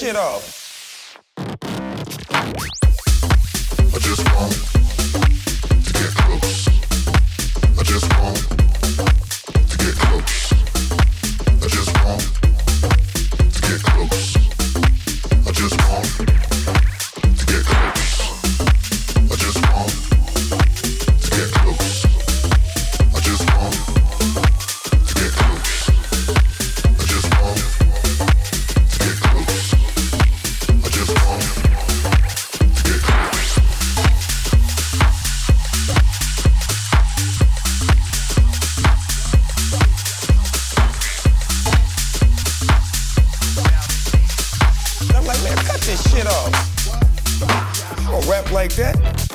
shit off. Rap like that.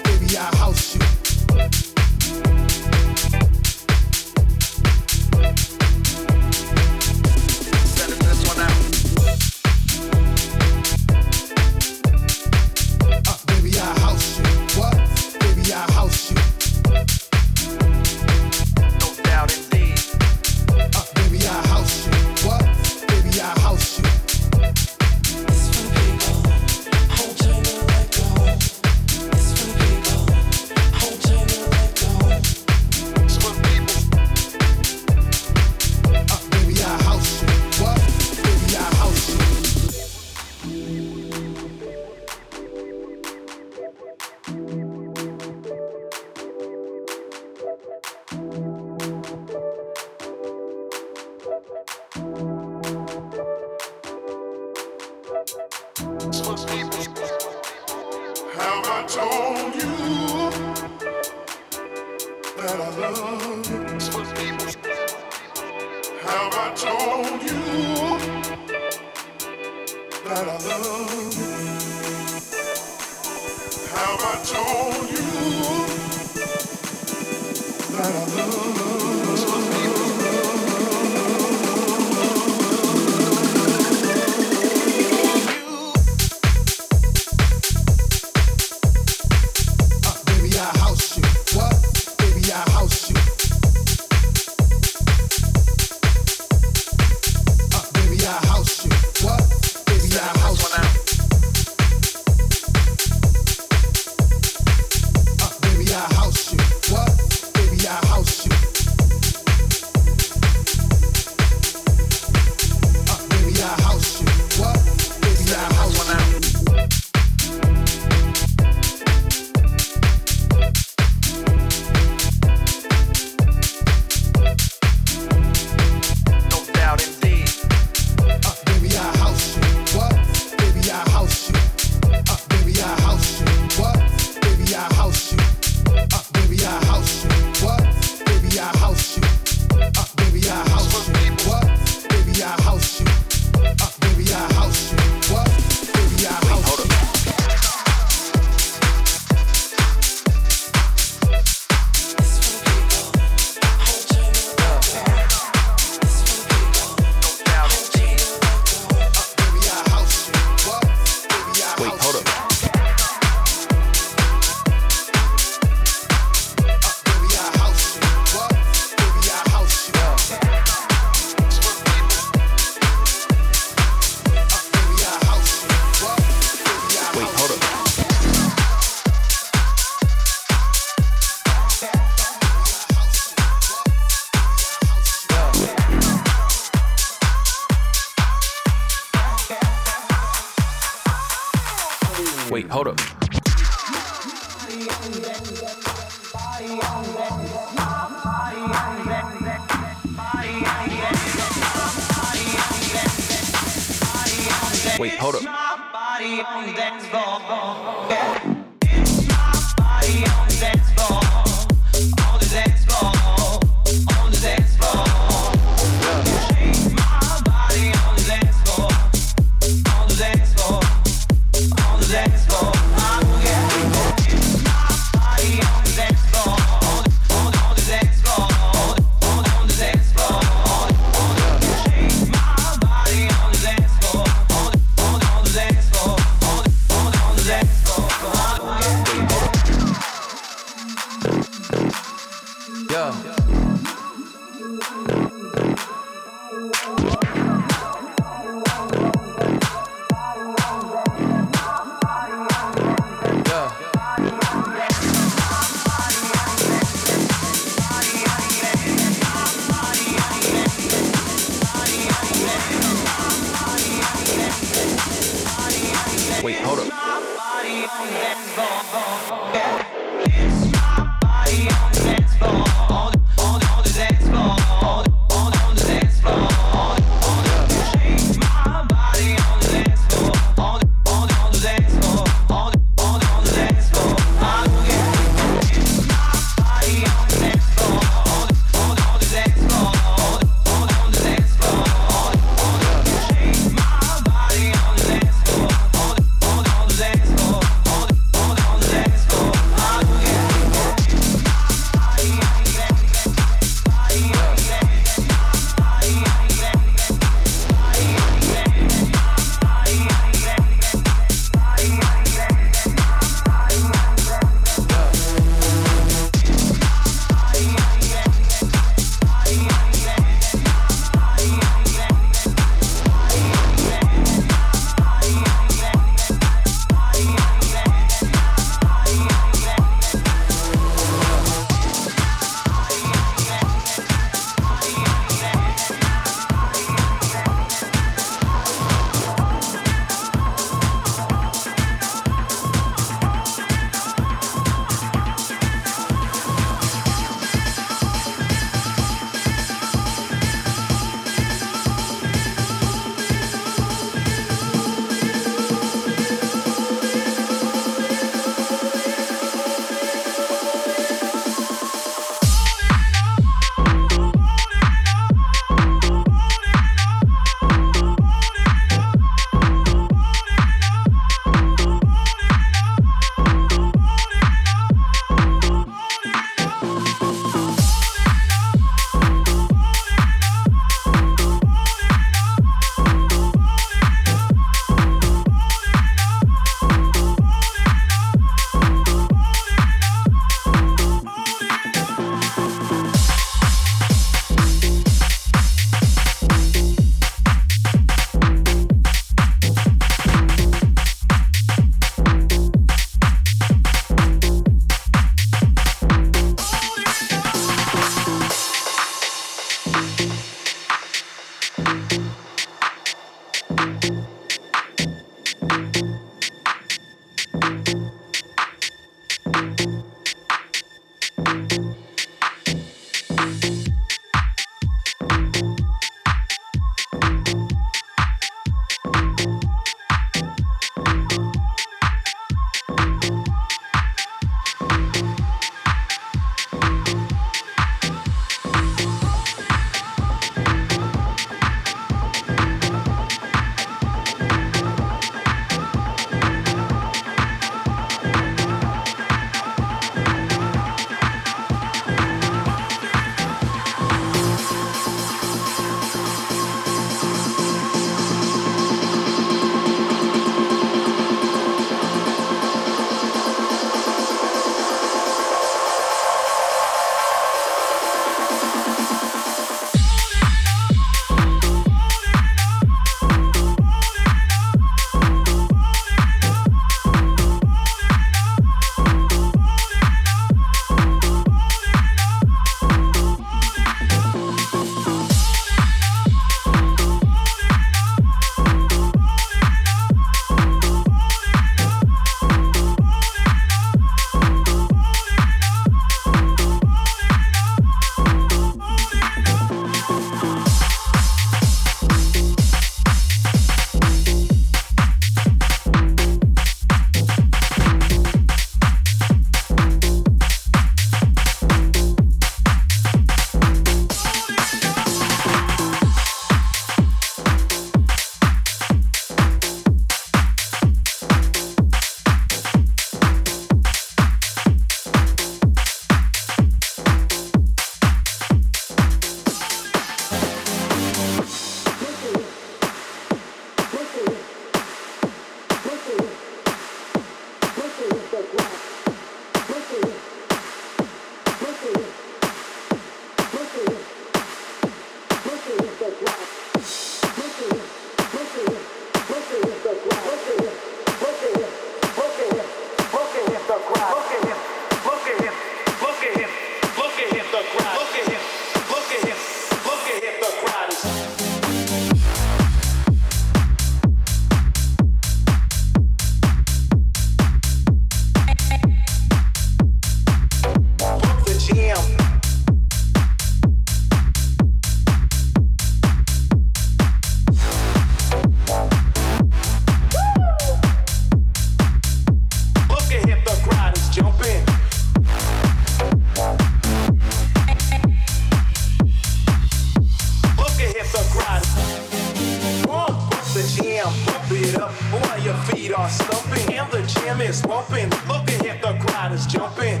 Are stumping and the jam is bumping. Look ahead, the crowd is jumping.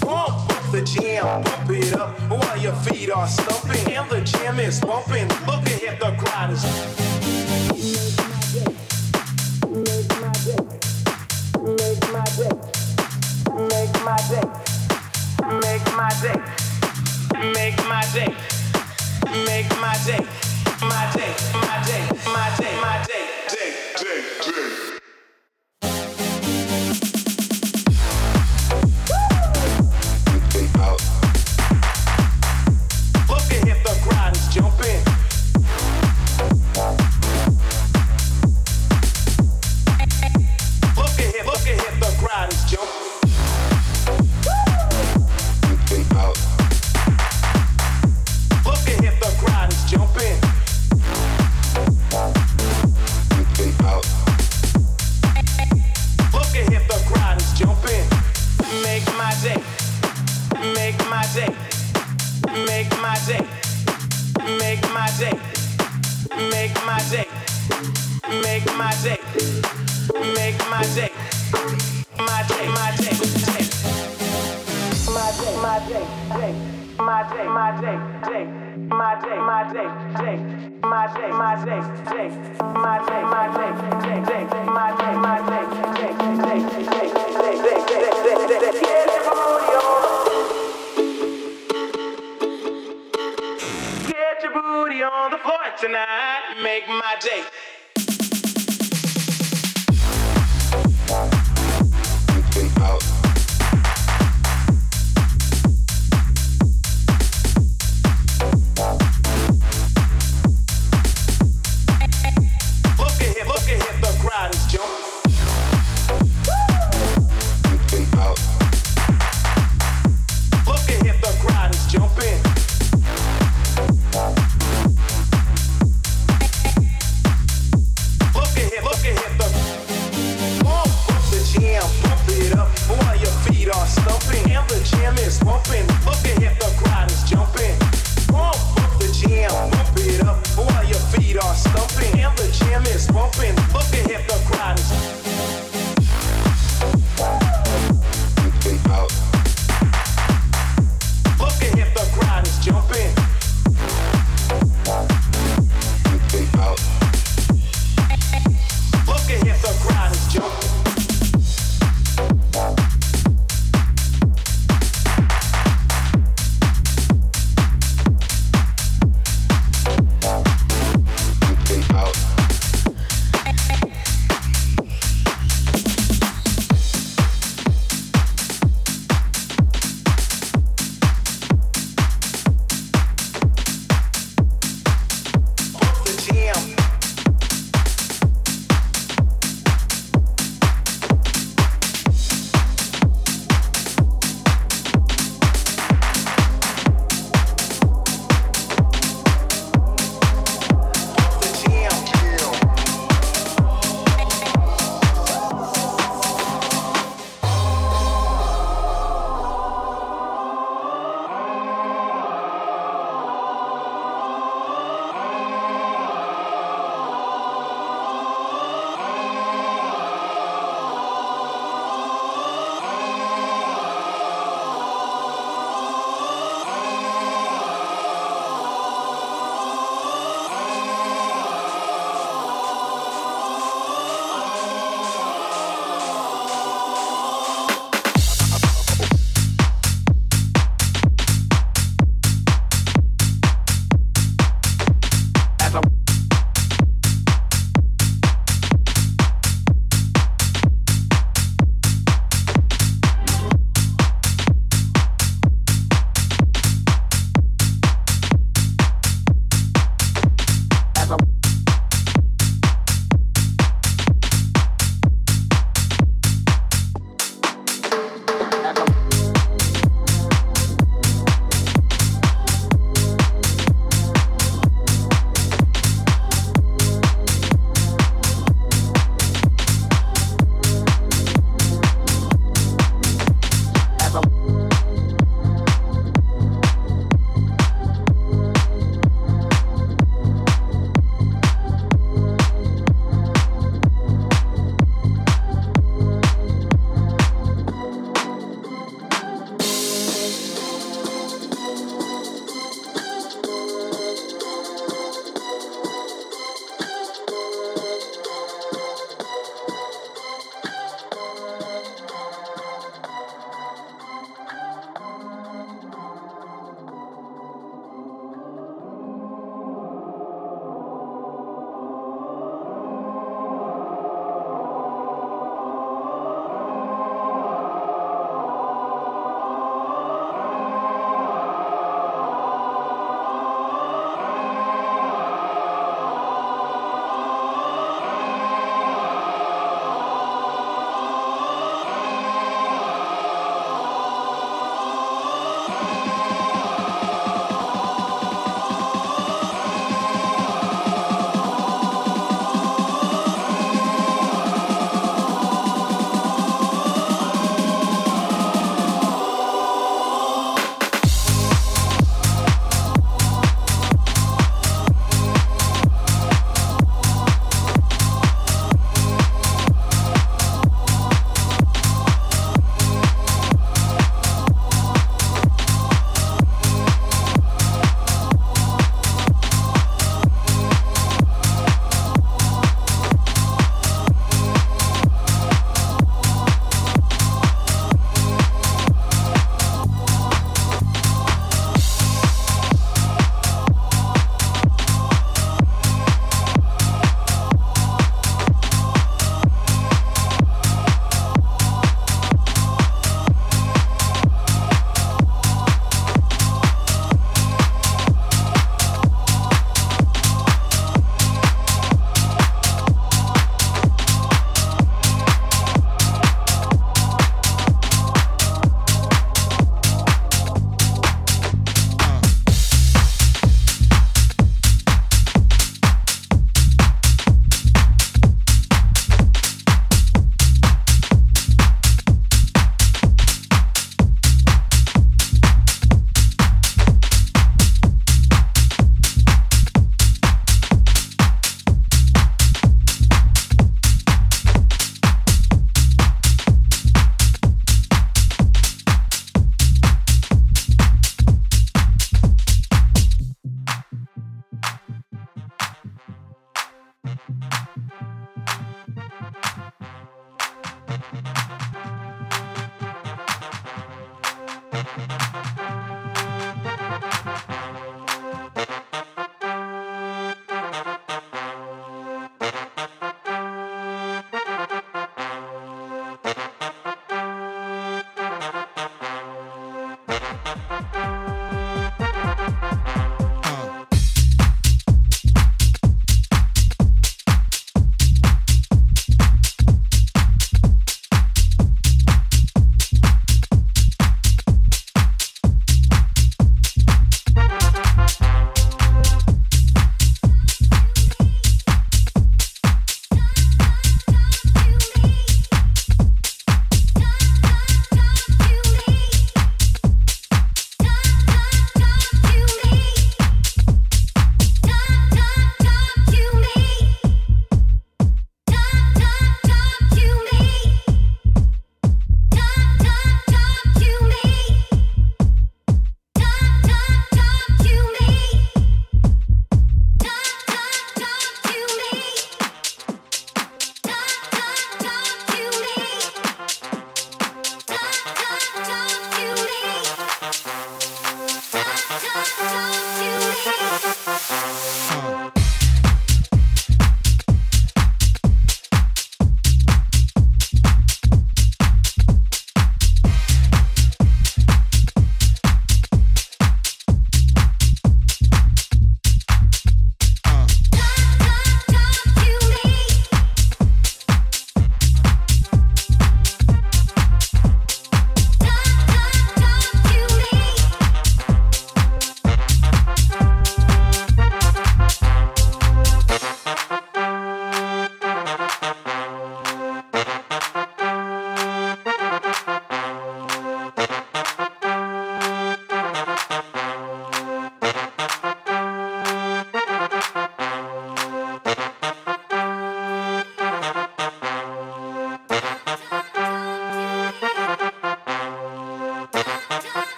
Pump up the jam, bump it up while your feet are stumping and the jam is bumping. Look ahead, the crowd is. Make my day, make my day. Make my day. Make my day. Make my day. Make my day. Make my day. My day. My day. My day. Day, day, day.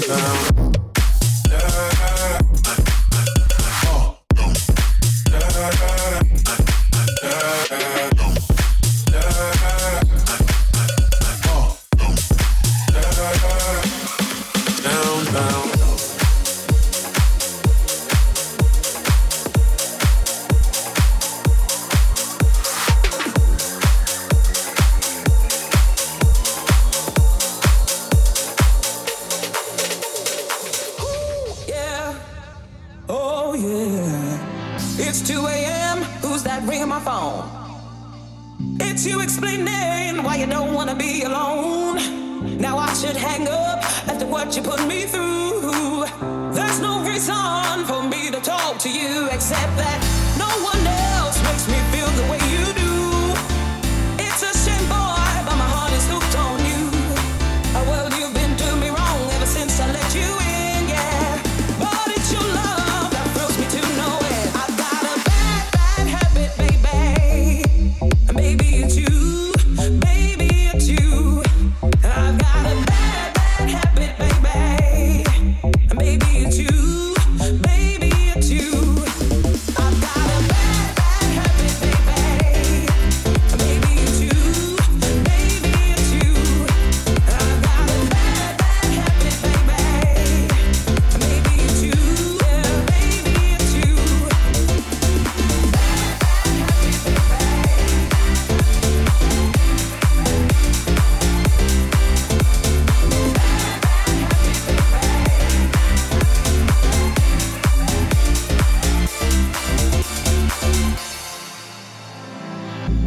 slow down.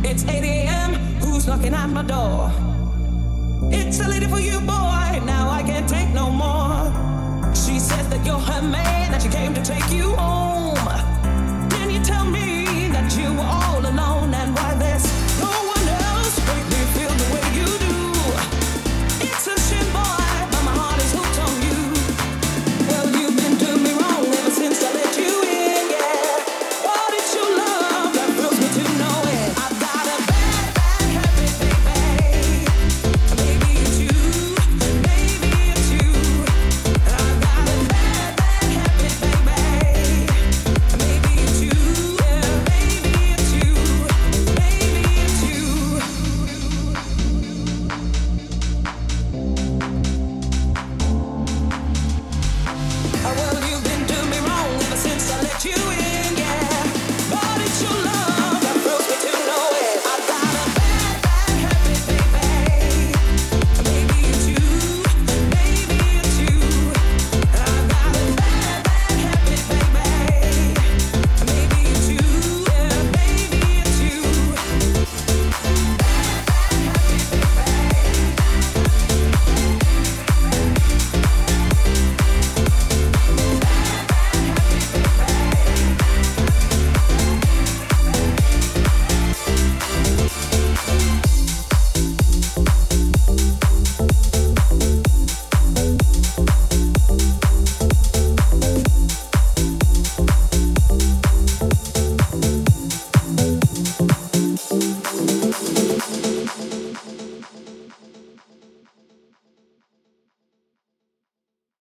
It's 8 a.m. Who's knocking at my door? It's a lady for you, boy. Now I can't take no more. She says that you're her man, that she came to take you home. Then you tell me that you were all